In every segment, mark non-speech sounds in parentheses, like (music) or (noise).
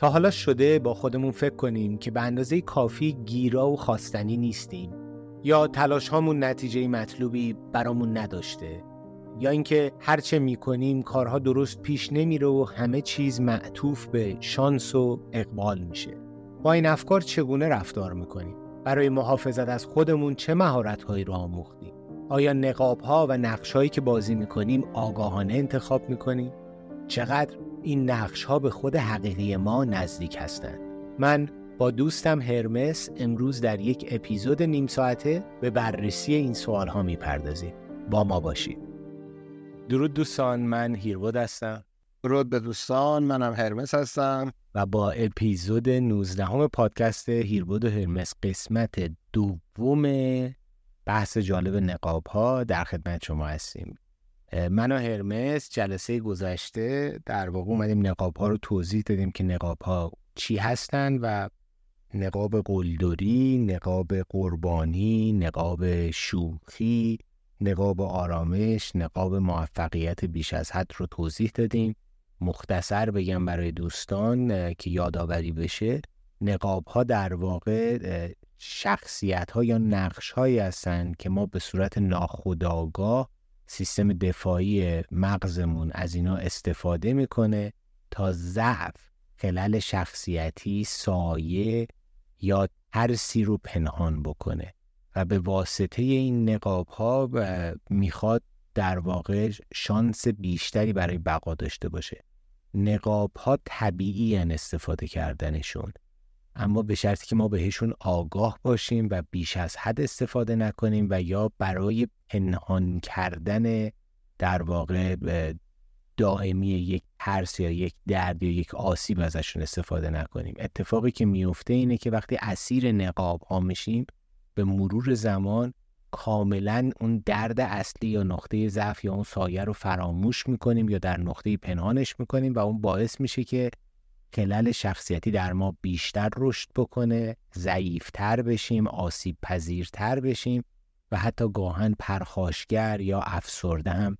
تا حالا شده با خودمون فکر کنیم که به اندازه کافی گیرا و خواستنی نیستیم. یا تلاش هامون نتیجه مطلوبی برامون نداشته. یا اینکه هرچه می‌کنیم کارها درست پیش نمیره و همه چیز معطوف به شانس و اقبال میشه. با این افکار چگونه رفتار می‌کنیم؟ برای محافظت از خودمون چه مهارتهایی رو آموختیم؟ آیا نقاب ها و نقش هایی که بازی می‌کنیم آگاهانه انتخاب می‌کنیم؟ چقدر این نقش ها به خود حقیقی ما نزدیک هستند. من با دوستم هرمس امروز در یک اپیزود نیم ساعته به بررسی این سوال ها می‌پردازیم. با ما باشید. درود دوستان من هیرود هستم. درود به دوستان منم هرمس هستم. و با اپیزود 19 همه پادکست هیربود و هرمس قسمت دوم بحث جالب نقاب ها در خدمت شما هستیم. من و هرمس جلسه گذشته در واقع اومدیم نقاب ها رو توضیح دادیم که نقاب ها چی هستند و نقاب قلدری، نقاب قربانی، نقاب شوخی، نقاب آرامش، نقاب موفقیت بیش از حد رو توضیح دادیم. مختصر بگم برای دوستان که یادآوری بشه نقاب ها در واقع شخصیت ها یا نقش هایی هستند که ما به صورت ناخودآگاه سیستم دفاعی مغزمون از اینا استفاده می‌کنه تا ضعف خلل شخصیتی سایه یا ترسی رو پنهان بکنه. و به واسطه این نقاب ها می‌خواد در واقع شانس بیشتری برای بقا داشته باشه. نقاب ها طبیعی استفاده کردنشون. اما به شرطی که ما بهشون آگاه باشیم و بیش از حد استفاده نکنیم و یا برای پنهان کردن در واقع دائمی یک ترس یا یک درد یا یک آسیب ازشون استفاده نکنیم. اتفاقی که میفته اینه که وقتی اسیر نقاب ها میشیم به مرور زمان کاملا اون درد اصلی یا نقطه ضعف یا اون سایه رو فراموش می‌کنیم یا در نقطه پنهانش می‌کنیم و اون باعث میشه که خلل شخصیتی در ما بیشتر رشد بکنه ضعیفتر بشیم آسیب پذیرتر بشیم و حتی گاهن پرخاشگر یا افسرده هم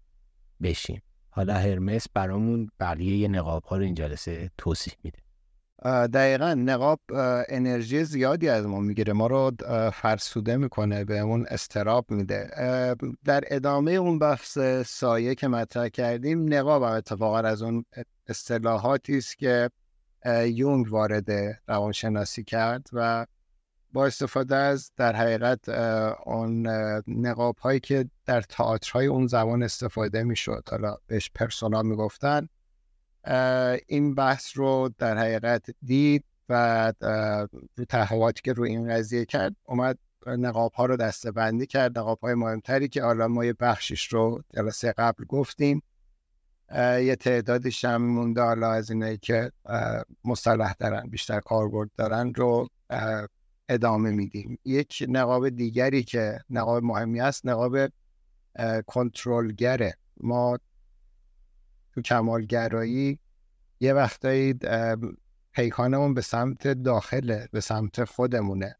بشیم. حالا هرمس برامون بقیه نقاب ها رو این جلسه توضیح میده. دقیقا نقاب انرژی زیادی از ما می‌گیره. ما رو فرسوده می‌کنه به اون استراب میده. در ادامه اون بحث سایه که مطرح کردیم نقاب هم اتفاقا از اون اصطلاحاتی است که یونگ وارد روانشناسی کرد و با استفاده از در حقیقت اون نقاب هایی که در تئاترهای اون زمان استفاده می‌شد. حالا بهش پرسونا می‌گفتن. این بحث رو در حقیقت دید و رو تحواتی که رو این قضیه کرد اومد نقاب ها رو دسته بندی کرد. نقاب های مهمتری که حالا ما یه بخشش رو جلسه قبل گفتیم. یه تعدادش هم مونده حالا از اینایی که مصطلح دارن بیشتر کاربرد دارن رو ادامه میدیم. یک نقاب دیگری که نقاب مهمی است نقاب کنترلگره. ما تو کمالگرایی یه وقتایی پیکانمون به سمت داخله به سمت خودمونه.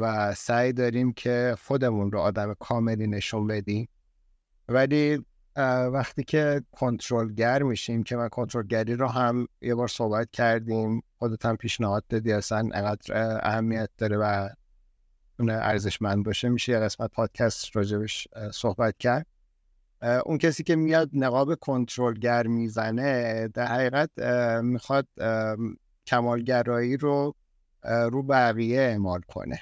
و سعی داریم که خودمون رو آدم کاملی نشون بدیم. ولی وقتی که کنترلگر میشیم که من کنترلگری رو هم یه بار صحبت کردیم خودت هم پیشنهاد دادی اصلا انقدر اهمیت داره و ارزشمند باشه. میشه یه قسمت پادکست راجبش صحبت کرد. اون کسی که میاد نقاب کنترلگر می‌زنه در حقیقت می‌خواد کمالگرایی رو رو بقیه اعمال کنه.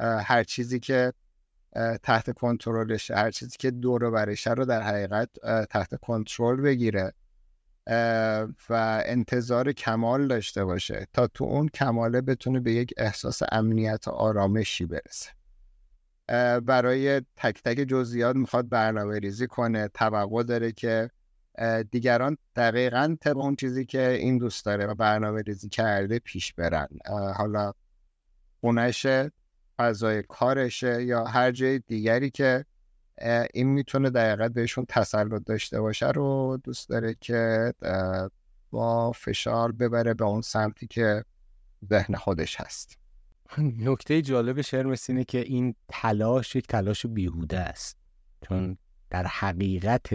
هر چیزی که تحت کنترلش هر چیزی که دور برشه رو در حقیقت تحت کنترل بگیره. و انتظار کمال داشته باشه تا تو اون کماله بتونه به یک احساس امنیت و آرامشی برسه. برای تک تک جزئیات می‌خواد برنامه ریزی کنه توقع داره که دیگران دقیقا طبق اون چیزی که این دوست داره و برنامه ریزی کرده پیش برن. حالا خونشه فضای کارشه یا هر جای دیگری که این می‌تونه دقیقا بهشون تسلط داشته باشه رو دوست داره که با فشار ببره به اون سمتی که ذهن خودش هست. نکته جالب شرمس اینه که این تلاش یک تلاش بیهوده است. چون در حقیقت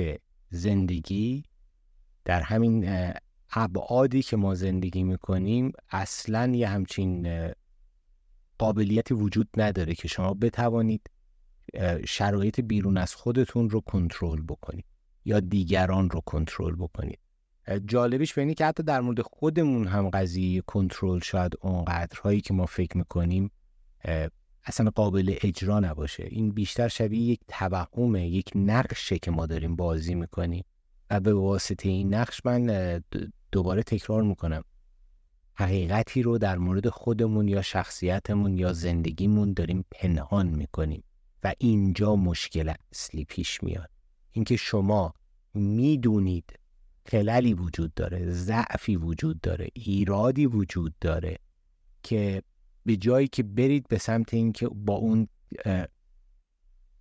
زندگی در همین ابعادی که ما زندگی می‌کنیم اصلا یه همچین قابلیتی وجود نداره که شما بتوانید شرایط بیرون از خودتون رو کنترل بکنید یا دیگران رو کنترل بکنید. جالبش به که حتی در مورد خودمون هم قضیه کنترل شاید اونقدرهایی که ما فکر می‌کنیم اصلا قابل اجرا نباشه. این بیشتر شبیه یک توهمه یک نقشه که ما داریم بازی می‌کنیم و به واسطه این نقش من دوباره تکرار می‌کنم. حقیقتی رو در مورد خودمون یا شخصیتمون یا زندگیمون داریم پنهان می‌کنیم و اینجا مشکل اصلی پیش میاد. اینکه شما می‌دونید خللی وجود داره ضعفی وجود داره ایرادی وجود داره که به جایی که برید به سمت اینکه با اون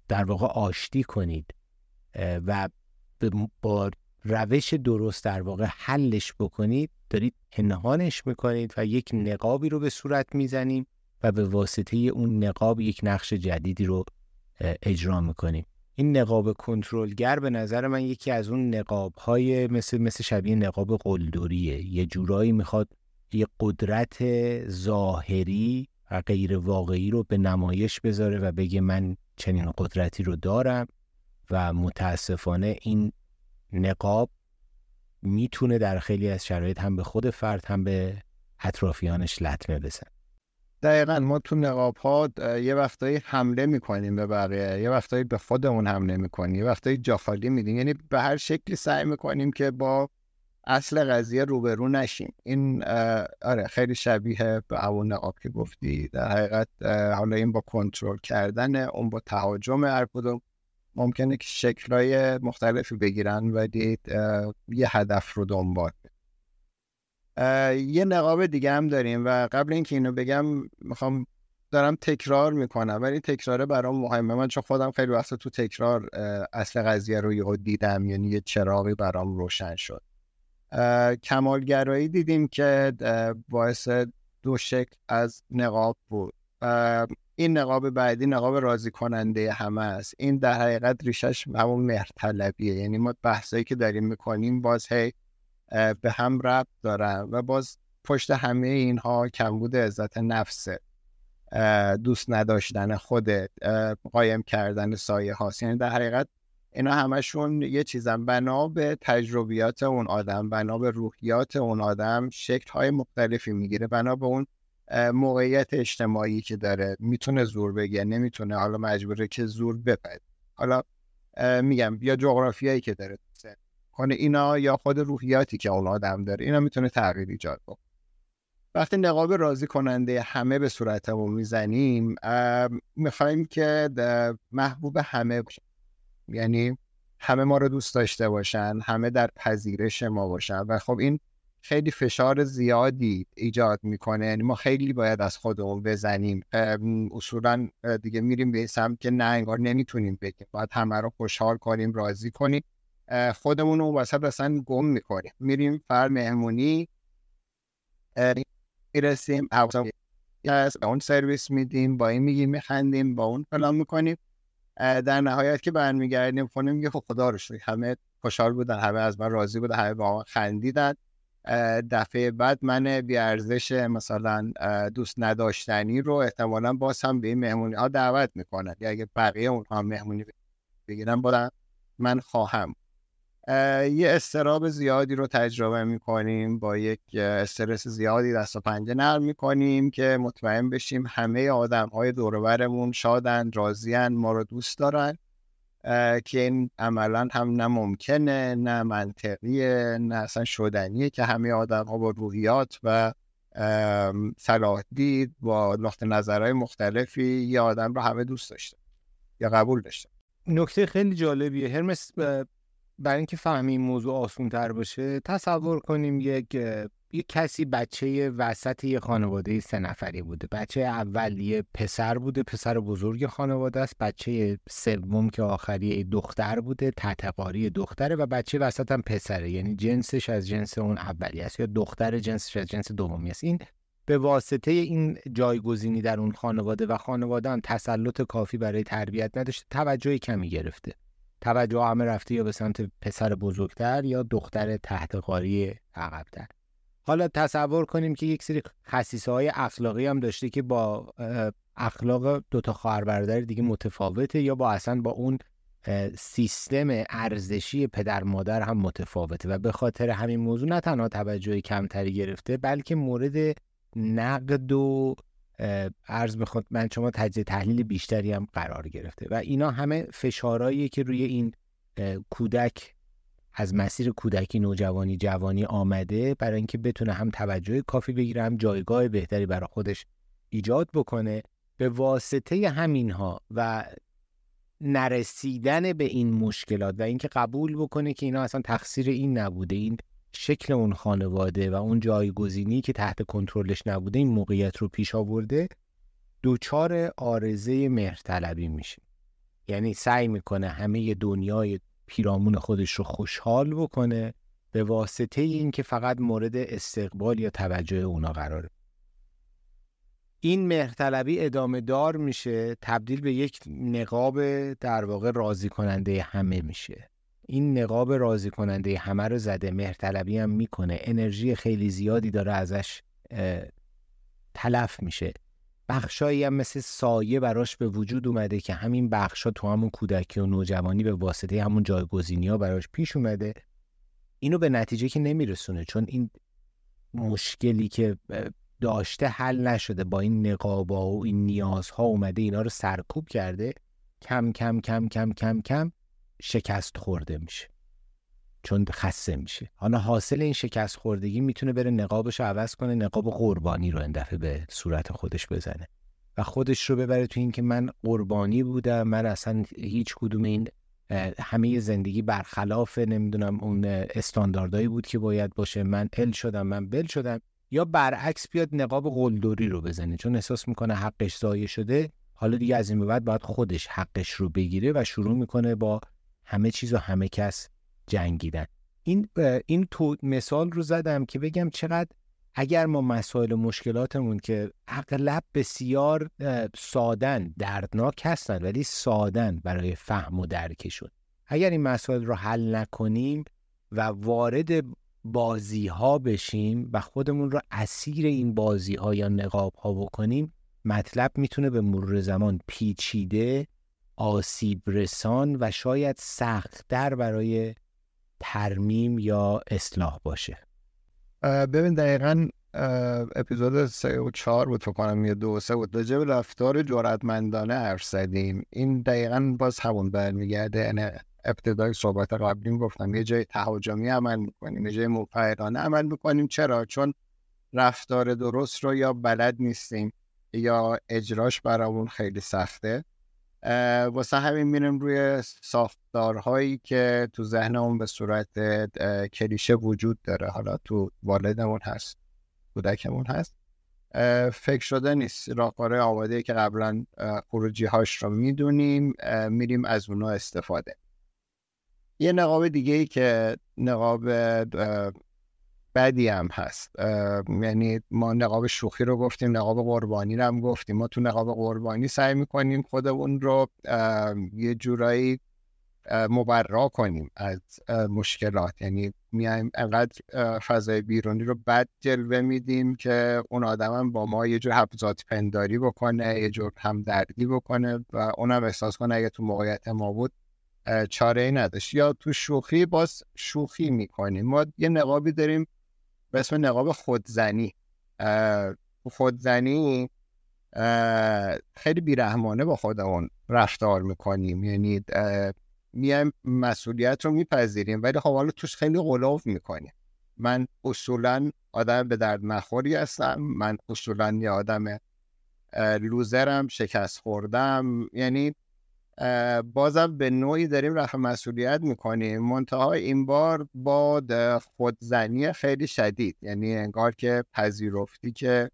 در واقع آشتی کنید و با روش درست در واقع حلش بکنید دارید پنهانش می‌کنید و یک نقابی رو به صورت می‌زنیم و به واسطه اون نقاب یک نقش جدیدی رو اجرا می‌کنیم این نقاب کنترلگر به نظر من یکی از اون نقاب های مثل, مثل شبیه نقاب قلدریه. یه جورایی می‌خواد یه قدرت ظاهری و غیر واقعی رو به نمایش بذاره و بگه من چنین قدرتی رو دارم و متاسفانه این نقاب می‌تونه در خیلی از شرایط هم به خود فرد هم به اطرافیانش لطمه بزن دقیقا ما تو نقاب ها یه وقتایی حمله می‌کنیم به بقیه. یه وقتایی به خودمون حمله می‌کنیم. یه وقتایی جاخالی میدیم. یعنی به هر شکلی سعی می‌کنیم که با اصل قضیه روبرو نشیم. این آره خیلی شبیه به اون نقاب که گفتی. در حقیقت حالا این با کنترل کردن اون با تهاجم هر کدوم. ممکنه که شکلهای مختلفی بگیرن ولی یه هدف رو دنبال. یه نقاب دیگه هم داریم و قبل اینکه اینو بگم می‌خوام دارم تکرار می‌کنم ولی تکراره برام مهمه. من چون خودم خیلی وقت تو تکرار اصل قضیه رو یهو دیدم یعنی یه چراغی برام روشن شد. کمالگرایی دیدیم که باعث دو شکل از نقاب بود. این نقاب بعدی نقاب راضی کننده همه است. این در حقیقت ریشش همون مهرطلبیه یعنی ما بحثایی که داریم می‌کنیم باز هی به هم ربط دارن و باز پشت همه اینها کمبود عزت نفسه دوست نداشتن خودت قایم کردن سایه هاست. یعنی در حقیقت اینا همشون یه چیزن. بنا به تجربیات اون آدم بنا به روحیات اون آدم شکل های مختلفی می‌گیره. بنا به اون موقعیت اجتماعی که داره می‌تونه زور بگه نمی‌تونه. حالا مجبوره که زور بپد حالا میگم یا جغرافیایی که داره. کنه اینا یا خود روحیاتی که اون آدم داره اینا می‌تونه تغییر ایجاد کنه وقتی نقاب راضی کننده همه به صورتمون می‌زنیم می‌خوایم که محبوب همه باشیم یعنی همه ما رو دوست داشته باشن همه در پذیرش ما باشن. و خب این خیلی فشار زیادی ایجاد می‌کنه. یعنی ما خیلی باید از خودمون بزنیم. اصولا دیگه میریم به سمت که نه انگار نمی‌تونیم بگیم باید همه رو خوشحال کنیم راضی کنیم. خودمون رو وسط اصلا گم می‌کنیم. میریم فر مهمونی می‌رسیم به اون سرویس میدیم با این میگیم میخندیم با اون فلان می‌کنیم. در نهایت که برمیگردیم خونه میگه خب خدا رو همه خوشحال بودن همه از من راضی بودن همه با خندیدن. دفعه بعد من بیارزش مثلا دوست نداشتنی رو احتمالا باز هم به این مهمونی ها دعوت می‌کنن. یا اگه بقیه اونها مهمونی بگیرن بودن من خواهم. یه استراب زیادی رو تجربه می‌کنیم. با یک استرس زیادی دست و پنجه نرم می‌کنیم که مطمئن بشیم همه آدم های دورورمون شادن راضیان ما رو دوست دارن. که این عملا هم نه ممکنه نه منطقیه نه اصلا شدنیه که همه آدم ها با روحیات و صلاح دید با نقطه نظرهای مختلفی یه آدم رو همه دوست داشته یا قبول داشته. نکته خیلی جالبیه. هرمس برای اینکه فهمیم موضوع آسون تر باشه تصور کنیم یک یک کسی بچه وسط یه خانواده سه نفری بوده. بچه اول یه پسر بوده پسر بزرگ خانواده است. بچه سوم که آخری دختر بوده تتقاری دختره و بچه وسط هم پسره. یعنی جنسش از جنس اون اولی است یا دختر جنسش از جنس دومی است. این به واسطه این جایگزینی در اون خانواده و خانواده هم تسلط کافی برای تربیت نداشته. توجه کمی گرفته. توجه همه رفته یا به سمت پسر بزرگتر یا دختر تحت قاری عقبتر. حالا تصور کنیم که یک سری خصیصه های اخلاقی هم داشته که با اخلاق دوتا خواهر برادر دیگه متفاوته یا با اصلا با اون سیستم ارزشی پدر مادر هم متفاوته و به خاطر همین موضوع نه تنها توجه کمتری گرفته بلکه مورد نقد و عرض بخواد من شما تجزیه تحلیل بیشتری هم قرار گرفته و اینا همه فشارهایی که روی این کودک از مسیر کودکی نوجوانی جوانی آمده برای اینکه بتونه هم توجه کافی بگیره هم جایگاه بهتری برای خودش ایجاد بکنه. به واسطه همینها و نرسیدن به این مشکلات و اینکه قبول بکنه که اینا اصلا تقصیر این نبوده این شکل اون خانواده و اون جایگزینی که تحت کنترلش نبوده این موقعیت رو پیش آورده دوچار آرزه مهرطلبی میشه. یعنی سعی می‌کنه همه دنیای پیرامون خودش رو خوشحال بکنه به واسطه اینکه فقط مورد استقبال یا توجه اونا قراره. این مهرطلبی ادامه دار میشه تبدیل به یک نقاب در واقع راضی کننده همه میشه. این نقاب راضی کننده همه رو زده مهرطلبی هم می‌کنه. انرژی خیلی زیادی داره ازش تلف میشه. بخشایی هم مثل سایه براش به وجود اومده که همین بخشا تو همون کودکی و نوجوانی به واسطه همون جایگزینی ها براش پیش اومده. اینو به نتیجه که نمیرسونه چون این مشکلی که داشته حل نشده با این نقابا و این نیازها اومده اینا رو سرکوب کرده کم کم کم کم کم کم شکست خورده میشه. چون خسته میشه. حالا حاصل این شکست خوردگی می‌تونه بره نقابش رو عوض کنه نقاب قربانی رو اندفعه به صورت خودش بزنه. و خودش رو ببره تو اینکه من قربانی بودم من اصلا هیچ کدوم این همه زندگی برخلاف نمی‌دونم اون استانداردهایی بود که باید باشه. من ال شدم من بل شدم. یا برعکس بیاد نقاب قلدری رو بزنه. چون احساس می‌کنه حقش ضایع شده حالا دیگه از این به بعد باید خودش حقش رو بگیره و شروع می‌کنه با همه چیز و همه کس جنگیدن. این این تو مثال رو زدم که بگم چقدر اگر ما مسائل و مشکلاتمون که اغلب بسیار سادن دردناک هستن ولی سادن برای فهم و درکشون اگر این مسائل رو حل نکنیم و وارد بازی ها بشیم و خودمون رو اسیر این بازی ها یا نقاب ها بکنیم مطلب می‌تونه به مرور زمان پیچیده آسیب رسان و شاید سختتر برای ترمیم یا اصلاح باشه؟ ببین دقیقا اپیزود سه و چهار بود فکر یه دو سه بود. راجع به رفتار جرأتمندانه حرف زدیم. این دقیقا باز همون برمیگرده. یعنی ابتدای صحبت قبلیم گفتم یه جای تهاجمی عمل می‌کنیم یه جای مفعلانه عمل می‌کنیم. چرا؟ چون رفتار درست رو یا بلد نیستیم یا اجراش برامون خیلی سخته. واسه همین میریم روی ساختارهایی که تو ذهنمون به صورت کلیشه وجود داره. حالا تو والدمون هست کودکمون هست. فکر شده نیست. راهکارهای آماده که قبلا خروجی هاش رو می‌دونیم میریم از اونا استفاده. یه نقاب دیگه ای که نقاب بدی هم هست. یعنی ما نقاب شوخی رو گفتیم نقاب قربانی رو هم گفتیم. ما تو نقاب قربانی سعی می‌کنیم خودمون رو یه جورایی مبرا کنیم از مشکلات. یعنی میایم انقدر فضای بیرونی رو بد جلوه میدیم که اون آدم با ما یه جور حفظات پنداری بکنه یه جور همدردی بکنه و اونم احساس کنه اگه تو موقعیت ما بود چاره ای نداشت. یا تو شوخی باز شوخی می‌کنیم. ما یه نقابی داریم به اسم نقاب خودزنی. خودزنی خیلی بیرحمانه با خودمون رفتار می‌کنیم. یعنی میایم مسئولیت رو میپذیریم ولی خب حالا توش خیلی غلاف می‌کنیم. من اصولا آدم به درد نخوری هستم. من اصولا یه آدم لوزرم شکست خوردم. یعنی بازم به نوعی داریم رفع مسئولیت می‌کنیم. منتها این بار با خودزنی خیلی شدید. یعنی انگار که پذیرفتی که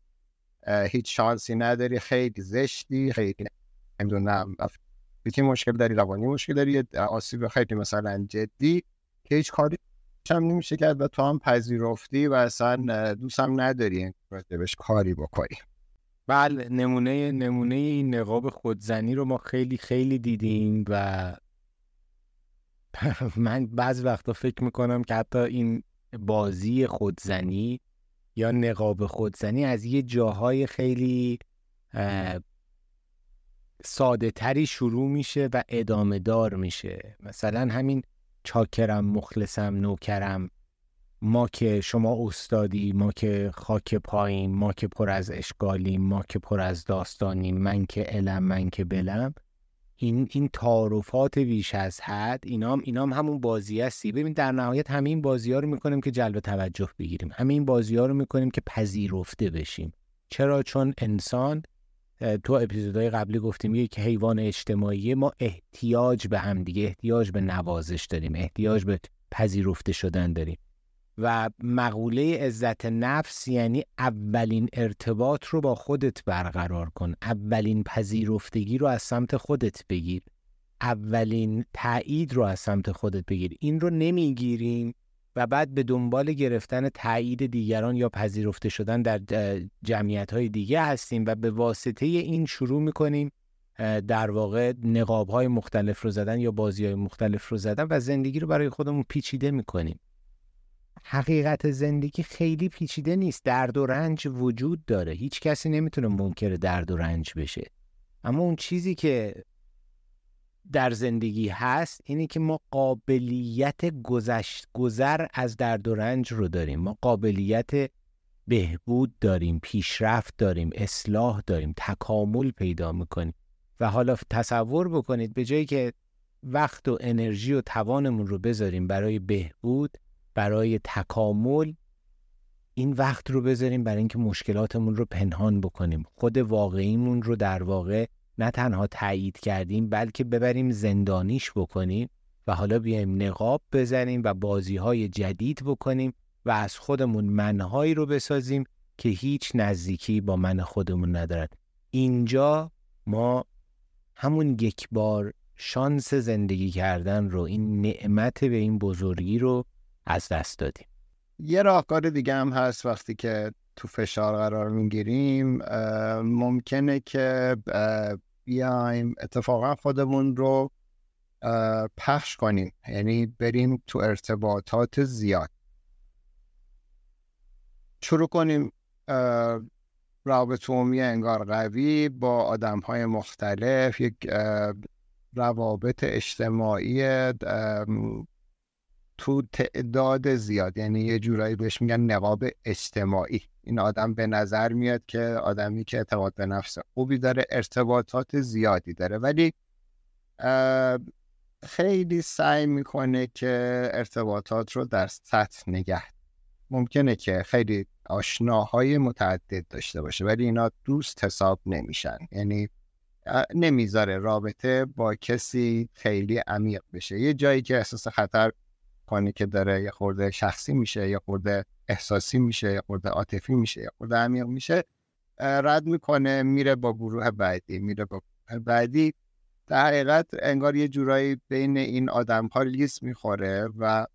هیچ شانسی نداری خیلی زشتی خیلی نمی‌دونم. بیتی مشکل داری روانی مشکل داری آسیب خیلی مثلا جدی که هیچ کاری هم نمیشه کرد و تو هم پذیرفتی و اصلا دوستم نداری بهش کاری بکنی. بله نمونه نمونه این نقاب خودزنی رو ما خیلی خیلی دیدیم و (laughs) من بعض وقتا فکر می‌کنم که حتی این بازی خودزنی یا نقاب خودزنی از یه جاهای خیلی ساده تری شروع میشه و ادامه دار میشه. مثلا همین چاکرم مخلصم نوکرم. ما که شما استادی ما که خاک پایین ما که پر از اشکالیم ما که پر از داستانیم من که علم من که بلم این این تعارفات بیش از حد اینام اینام همون بازی هستی. ببین در نهایت همین بازی ها رو می‌کنیم که جلب توجه بگیریم. همین بازی ها رو می‌کنیم که پذیرفته بشیم. چرا؟ چون انسان تو اپیزودهای قبلی گفتیم یک حیوان اجتماعی ما احتیاج به هم دیگه احتیاج به نوازش داریم احتیاج به پذیرفته شدن داریم. و مقوله عزت نفس یعنی اولین ارتباط رو با خودت برقرار کن. اولین پذیرفتگی رو از سمت خودت بگیر. اولین تایید رو از سمت خودت بگیر. این رو نمی‌گیریم و بعد به دنبال گرفتن تایید دیگران یا پذیرفته شدن در جمعیت های دیگه هستیم و به واسطه این شروع می‌کنیم در واقع نقاب های مختلف رو زدن یا بازی های مختلف رو زدن و زندگی رو برای خودمون پیچیده می‌کنیم. حقیقت زندگی خیلی پیچیده نیست. درد و رنج وجود داره. هیچ کسی نمی‌تونه منکر درد و رنج بشه. اما اون چیزی که در زندگی هست اینه که ما قابلیت گذشت گذر از درد و رنج رو داریم. ما قابلیت بهبود داریم پیشرفت داریم اصلاح داریم تکامل پیدا می‌کنیم. و حالا تصور بکنید به جایی که وقت و انرژی و توانمون رو بذاریم برای بهبود برای تکامل این وقت رو بذاریم برای اینکه مشکلاتمون رو پنهان بکنیم. خود واقعیمون رو در واقع نه تنها تایید کردیم بلکه ببریم زندانیش بکنیم و حالا بیایم نقاب بزنیم و بازی های جدید بکنیم و از خودمون منهایی رو بسازیم که هیچ نزدیکی با من خودمون ندارد. اینجا ما همون یک بار شانس زندگی کردن رو این نعمت به این بزرگی رو از دست دادیم. یه راهکار دیگه هم هست وقتی که تو فشار قرار می‌گیریم ممکنه که بیایم اتفاقا خودمون رو پخش کنیم. یعنی بریم تو ارتباطات زیاد. شروع کنیم رابط عمومی انگار قوی با آدم های مختلف یک روابط اجتماعی تو تعداد زیاد یعنی یه جورایی بهش میگن نقاب اجتماعی. این آدم به نظر میاد که آدمی که اعتماد به نفس خوبی داره ارتباطات زیادی داره. ولی خیلی سعی می‌کنه که ارتباطات رو در سطح نگه. ممکنه که خیلی آشناهای متعدد داشته باشه ولی اینا دوست حساب نمیشن. یعنی نمی‌ذاره رابطه با کسی خیلی عمیق بشه. یه جایی که احساس خطر کنی که داره یه خورده شخصی میشه یه خورده احساسی میشه یه خورده عاطفی میشه یه خورده عمیق میشه رد می‌کنه میره با گروه بعدی میره با گروه بعدی. در حقیقت انگار یه جورایی بین این آدم ها لیست می‌خوره و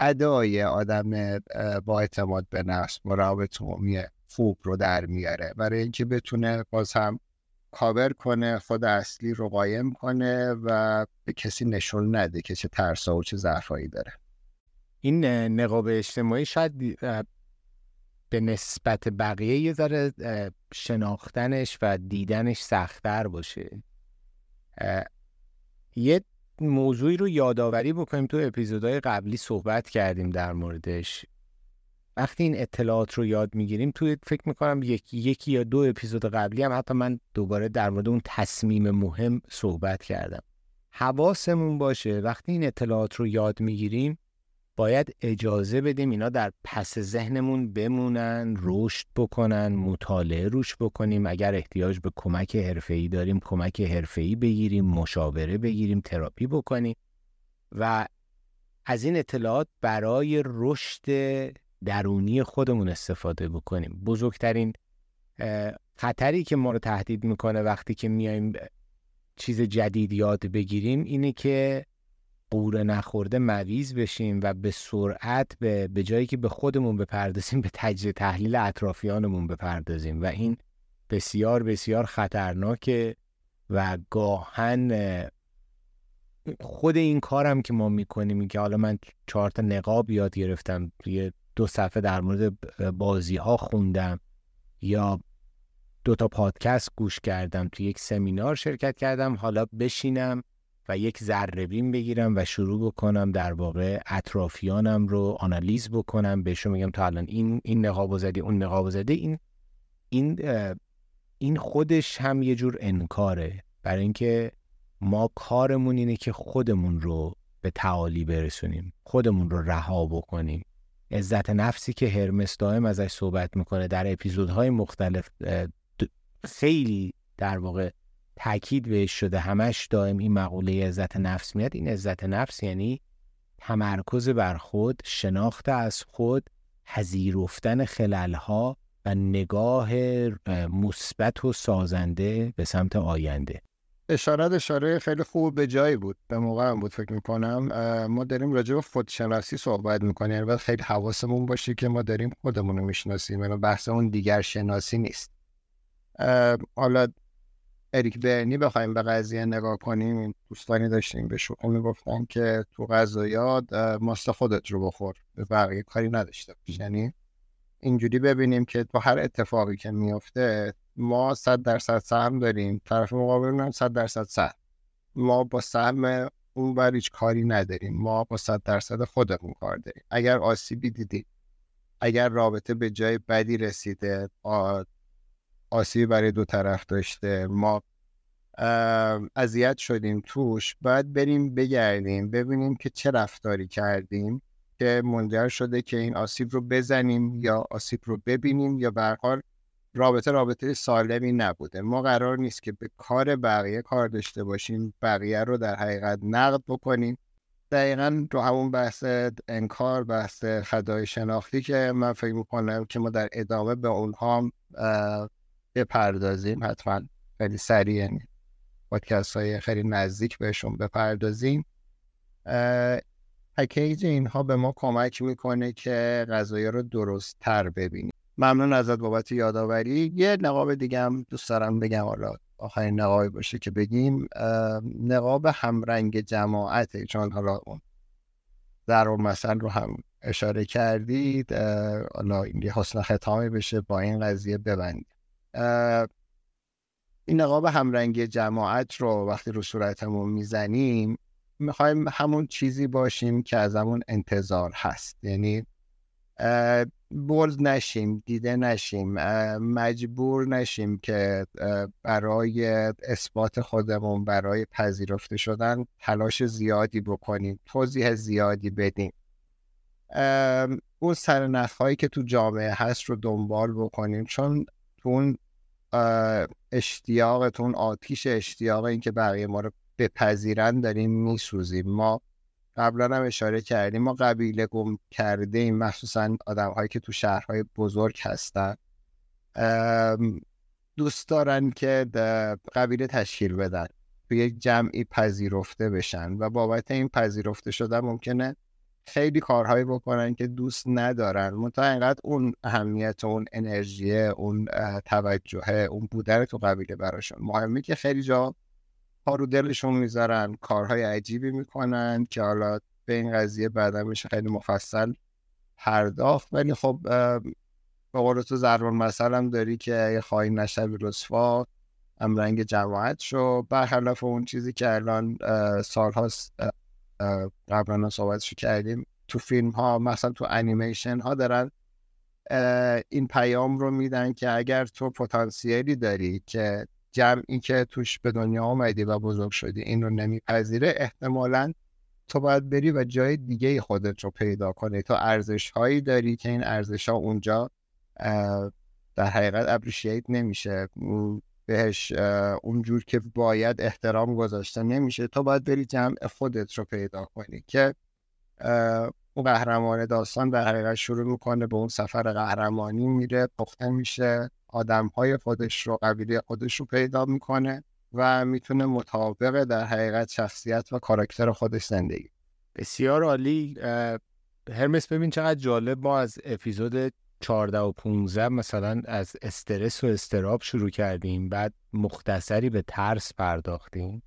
ادای آدم با اعتماد به نفس مراقبت عمومی خوب رو در میاره. برای اینکه بتونه باز هم کاور کنه خود اصلی رو قایم کنه و به کسی نشون نده که چه ترسا و چه ضعفایی داره. این نقاب اجتماعی شاید به نسبت بقیه یه ذره شناختنش و دیدنش سختتر باشه. یه موضوعی رو یادآوری بکنیم. تو اپیزودهای قبلی صحبت کردیم در موردش. وقتی این اطلاعات رو یاد می‌گیریم توی فکر می‌کنم یکی, یکی یا دو اپیزود قبلی هم حتی من دوباره در مورد اون تصمیم مهم صحبت کردم. حواسمون باشه وقتی این اطلاعات رو یاد می‌گیریم باید اجازه بدیم اینا در پس ذهنمون بمونن رشد بکنن مطالعه روش بکنیم. اگر احتیاج به کمک حرفه‌ای داریم کمک حرفه‌ای بگیریم مشاوره بگیریم تراپی بکنیم. و از این اطلاعات برای رشد درونی خودمون استفاده بکنیم. بزرگترین خطری که ما رو تهدید می‌کنه وقتی که میایم چیز جدید یاد بگیریم اینه که قوره نخورده مریض بشیم و به سرعت به, به جایی که به خودمون بپردازیم به تجزیه تحلیل اطرافیانمون بپردازیم. و این بسیار بسیار خطرناکه و گاهن خود این کارم که ما می‌کنیم که حالا من چهار تا نقاب یاد گرفتم یه دو صفحه در مورد بازی ها خوندم یا دو تا پادکست گوش کردم تو یک سمینار شرکت کردم حالا بشینم و یک ذره بگیرم و شروع بکنم در واقع اطرافیانم رو آنالیز بکنم. بهشون میگم تا الان این این نقاب زدی اون نقاب زده این این این خودش هم یه جور انکاره. برای اینکه ما کارمون اینه که خودمون رو به تعالی برسونیم خودمون رو رها بکنیم. عزت نفسی که هرمس دائم ازش صحبت می‌کنه در اپیزودهای مختلف خیلی در واقع تاکید بهش شده همش دائم این مقوله عزت نفس میاد. این عزت نفس یعنی تمرکز بر خود شناخت از خود پذیرفتن خللها و نگاه مثبت و سازنده به سمت آینده. اشارت اشاره خیلی خوب به جایی بود به موقع هم بود فکر می‌کنم. ما داریم راجع به خودشناسی صحبت می‌کنیم. یعنی خیلی حواسمون باشه که ما داریم خودمون رو می‌شناسیم. یعنی بحث اون دیگر شناسی نیست حالا اریک برنی بخوایم به قضیه نگاه کنیم. دوستانی داشتیم به شوخی می‌گفتن که تو غذایات ماست خودت رو بخور. به بقیه کاری نداشته باش یعنی اینجوری ببینیم که تو هر اتفاقی که میفته ما صد درصد سهم داریم. طرف مقابل هم صد درصد سهم. ما با سهم اون بر هیچ کاری نداریم. ما با صد درصد خودمون کار داریم. اگر آسیبی دیدیم اگر رابطه به جای بدی رسیده آسیبی برای دو طرف داشته ما اذیت شدیم توش باید بریم بگردیم ببینیم که چه رفتاری کردیم که منجر شده که این آسیب رو بزنیم یا آسیب رو ببینیم یا به رابطه رابطه سالمی نبوده ما قرار نیست که به کار بقیه کار داشته باشیم بقیه رو در حقیقت نقد بکنیم. دقیقا تو همون بحث انکار بحث خدای شناختی که من فکر می‌کنم که ما در ادامه به اونها بپردازیم. حتما خیلی سریع یعنی پادکست های خیلی نزدیک بهشون بپردازیم. پکیج اینها به ما کمک می‌کنه که غذایی رو درست تر ببینیم. ممنون ازت بابت یادآوری. یه نقاب دیگه هم دوست دارم بگم. حالا آخرین نقابی باشه که بگیم. نقاب همرنگ جماعته. چون حالا اون در اون مثل رو هم اشاره کردید. حالا این حسن ختامی بشه با این قضیه ببندیم. این نقاب همرنگ جماعت رو وقتی رو صورتمون می‌زنیم می‌خوایم همون چیزی باشیم که از همون انتظار هست. یعنی بولد نشیم دیده نشیم مجبور نشیم که برای اثبات خودمون برای پذیرفته شدن تلاش زیادی بکنیم توضیح زیادی بدیم. اون سرنخ هایی که تو جامعه هست رو دنبال بکنیم چون تو اون اشتیاقتون آتیش اشتیاق این که بقیه ما رو بپذیرن داریم میسوزیم. ما قبلا هم اشاره کردیم ما قبیله گم کرده ایم مخصوصا آدم هایی که تو شهرهای بزرگ هستن. دوست دارن که قبیله تشکیل بدن تو یک جمعی پذیرفته بشن و بابت این پذیرفته شدن ممکنه خیلی کارهایی بکنن که دوست ندارن. منتها اینقدر اون اهمیت اون انرژی اون توجه اون بودن تو قبیله براشون مهمه که خیلی جا ها رو دلشون می‌ذارن کارهای عجیبی می‌کنن که حالا به این قضیه بعدا میشه خیلی مفصل پرداخت. ولی خب به قول تو ضربان مثل داری که یه خواهی نشب رسوا هم رنگ جماعت شو. برخلاف اون چیزی که الان سالهاست قبلا صحبتشو کردیم تو فیلم ها مثلا تو انیمیشن ها دارن این پیام رو میدن که اگر تو پتانسیلی داری که جمعی که توش به دنیا آمدی و بزرگ شدی این رو نمیپذیره. احتمالا تو باید بری و جای دیگه خودت رو پیدا کنی. تو ارزش هایی داری که این ارزش ها اونجا در حقیقت اپریشیت نمیشه. بهش اونجور که باید احترام گذاشته نمیشه. تو باید بری جمع خودت رو پیدا کنی که اون قهرمان داستان در حقیقت شروع می‌کنه به اون سفر قهرمانی میره پخته میشه. آدم های خودش رو قبیله خودش رو پیدا می‌کنه و می‌تونه مطابق در حقیقت شخصیت و کاراکتر خودش زندگی بسیار عالی. هرمس ببین چقدر جالب. ما از اپیزود 14 و 15 مثلا از استرس و استراب شروع کردیم بعد مختصری به ترس پرداختیم.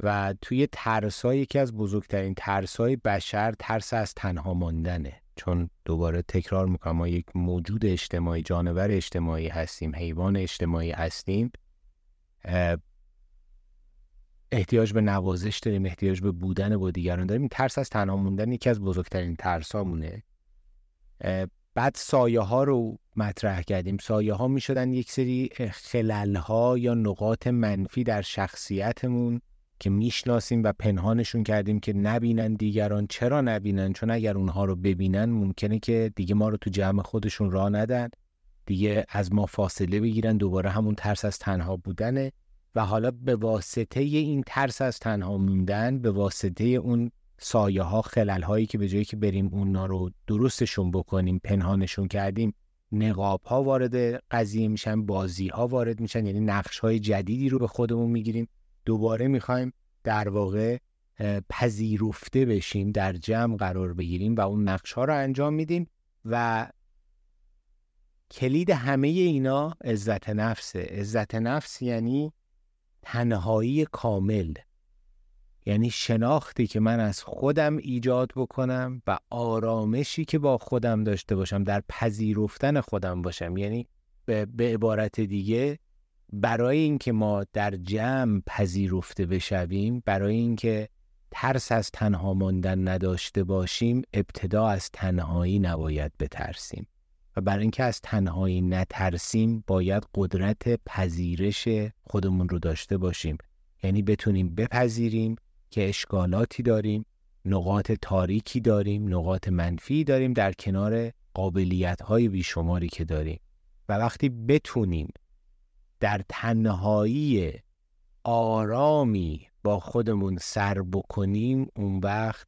و توی ترسا یکی از بزرگترین ترسای بشر ترس از تنها ماندنه. چون دوباره تکرار می‌کنم ما یک موجود اجتماعی جانور اجتماعی هستیم حیوان اجتماعی هستیم احتیاج به نوازش داریم احتیاج به بودن با دیگران داریم. ترس از تنها موندن یکی از بزرگترین ترسامونه بعد سایه ها رو مطرح کردیم. سایه ها می شدن یک سری خلل ها یا نقاط منفی در شخصیتمون. که می‌شناسیم و پنهانشون کردیم که نبینن دیگران. چرا نبینن؟ چون اگر اونها رو ببینن ممکنه که دیگه ما رو تو جمع خودشون راه ندن. دیگه از ما فاصله بگیرن دوباره همون ترس از تنها بودنه. و حالا به واسطه این ترس از تنها موندن به واسطه اون سایه ها خلل هایی که به جایی که بریم اونا رو درستشون بکنیم پنهانشون کردیم نقاب ها وارد قضیه میشن بازی ها وارد میشن یعنی نقش های جدیدی رو به خودمون می‌گیریم. دوباره می‌خوایم در واقع پذیرفته بشیم در جمع قرار بگیریم و اون نقش ها رو انجام میدیم و کلید همه اینا عزت نفسه عزت نفس یعنی تنهایی کامل. یعنی شناختی که من از خودم ایجاد بکنم و آرامشی که با خودم داشته باشم در پذیرفتن خودم باشم. یعنی به, به عبارت دیگه برای اینکه ما در جمع پذیرفته بشویم برای اینکه ترس از تنها ماندن نداشته باشیم ابتدا از تنهایی نباید بترسیم. و برای اینکه از تنهایی نترسیم باید قدرت پذیرش خودمون رو داشته باشیم. یعنی بتونیم بپذیریم که اشکالاتی داریم نقاط تاریکی داریم نقاط منفی داریم در کنار قابلیت های بیشماری که داریم. و وقتی بتونیم در تنهایی آرامی با خودمون سر بکنیم اون وقت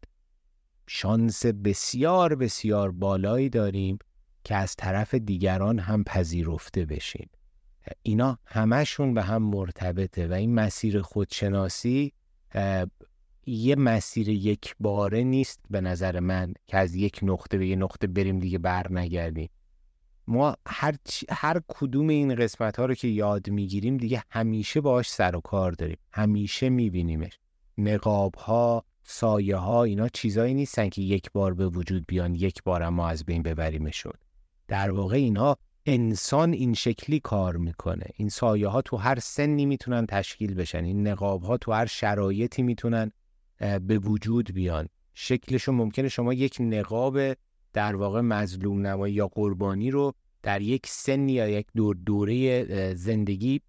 شانس بسیار بسیار بالایی داریم که از طرف دیگران هم پذیرفته بشیم. اینا همشون به هم مرتبطه و این مسیر خودشناسی یه مسیر یک باره نیست به نظر من که از یک نقطه به یه نقطه بریم دیگه بر نگردیم ما هر, هر کدوم این قسمت ها رو که یاد می‌گیریم دیگه همیشه باش سر و کار داریم. همیشه میبینیمش. نقاب ها سایه ها اینا چیزایی نیستن که یک بار به وجود بیان یک بار ما از بین ببریمشون. در واقع اینها انسان این شکلی کار می‌کنه. این سایه ها تو هر سنی می‌تونن تشکیل بشن. این نقاب ها تو هر شرایطی می‌تونن به وجود بیان. شکلشون ممکنه شما یک نقاب در واقع مظلوم نمایی یا قربانی رو در یک سنی یا یک دور دوره زندگی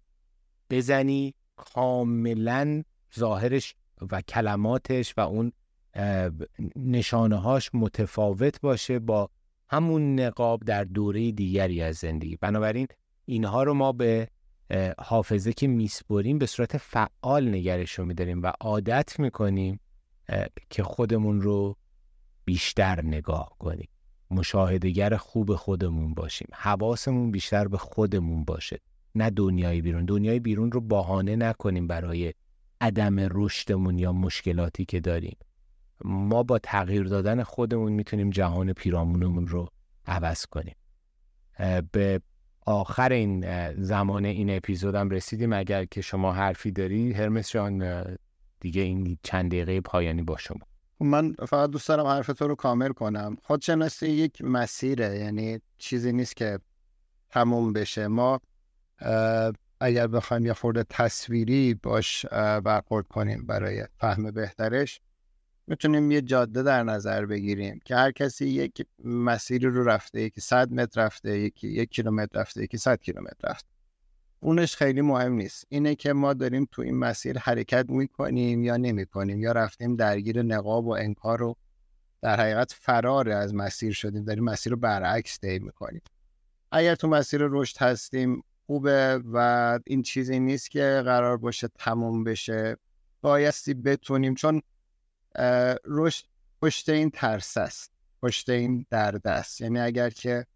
بزنی کاملا ظاهرش و کلماتش و اون نشانه هاش متفاوت باشه با همون نقاب در دوره دیگری از زندگی. بنابراین اینها رو ما به حافظه که میسپریم به صورت فعال نگرش رو میداریم و عادت می‌کنیم که خودمون رو بیشتر نگاه کنیم. مشاهدگر خوب خودمون باشیم. حواسمون بیشتر به خودمون باشه نه دنیای بیرون. دنیای بیرون رو بهانه نکنیم برای عدم رشدمون یا مشکلاتی که داریم. ما با تغییر دادن خودمون می‌تونیم جهان پیرامونمون رو عوض کنیم. به آخر این زمان این اپیزودم رسیدیم. اگر که شما حرفی داری هرمس جان دیگه این چند دقیقه پایانی با شما. من فقط دوست دارم حرف تو رو کامل کنم. خودشناسی یک مسیره یعنی چیزی نیست که تموم بشه. ما اگر بخوایم یه خورده تصویری باش برخورد کنیم برای فهم بهترش می‌تونیم یه جاده در نظر بگیریم که هر کسی یک مسیری رو رفته یکی صد متر رفته یکی یک کیلومتر رفته یکی صد کیلومتر رفته. اونش خیلی مهم نیست. اینه که ما داریم تو این مسیر حرکت می‌کنیم یا نمی‌کنیم یا رفتیم درگیر نقاب و انکار رو در حقیقت فرار از مسیر شدیم داریم مسیر رو برعکس طی می‌کنیم. اگر تو مسیر رشد هستیم خوبه و این چیزی نیست که قرار باشه تموم بشه. بایستی بتونیم چون رشد پشت این ترس است پشت این درد است. یعنی اگر که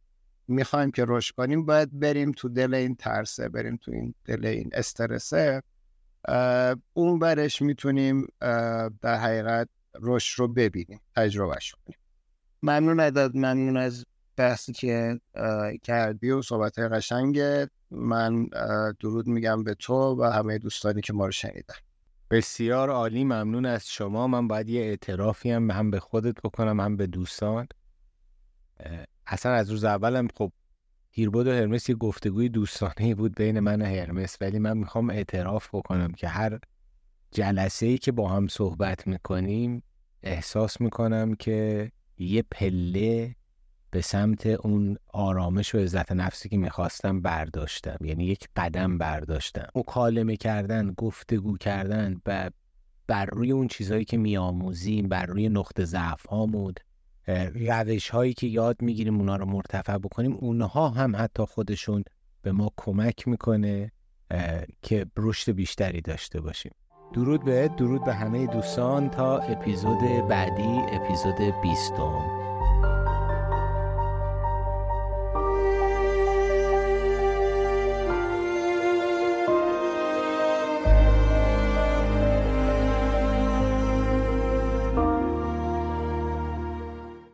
می‌خوایم که رشد کنیم باید بریم تو دل این ترسه بریم تو این دل این استرسه. اون برش می‌تونیم در حقیقت رشد رو ببینیم تجربهش کنیم ممنون ازت ممنون از بحثی که کردی و صحبت قشنگت من درود میگم به تو و همه دوستانی که ما رو شنیدن. بسیار عالی ممنون از شما. من باید یه اعترافی هم به خودت بکنم هم به دوستان. اصلا از روز اولم خب هیربود و هرمس یه گفتگوی دوستانه بود بین من و هرمس ولی من می‌خوام اعتراف بکنم که هر جلسه ای که با هم صحبت می‌کنیم احساس می‌کنم که یه پله به سمت اون آرامش و عزت نفسی که می‌خواستم برداشتم. یعنی یک قدم برداشتم. مکالمه کردن گفتگو کردن و بر روی اون چیزهایی که میآموزیم بر روی نقطه ضعف هامون روش هایی که یاد می‌گیریم اونا رو مرتفع بکنیم اونها هم حتی خودشون به ما کمک می‌کنه که رشد بیشتری داشته باشیم. درود به درود به همه دوستان تا اپیزود بعدی اپیزود بیستم.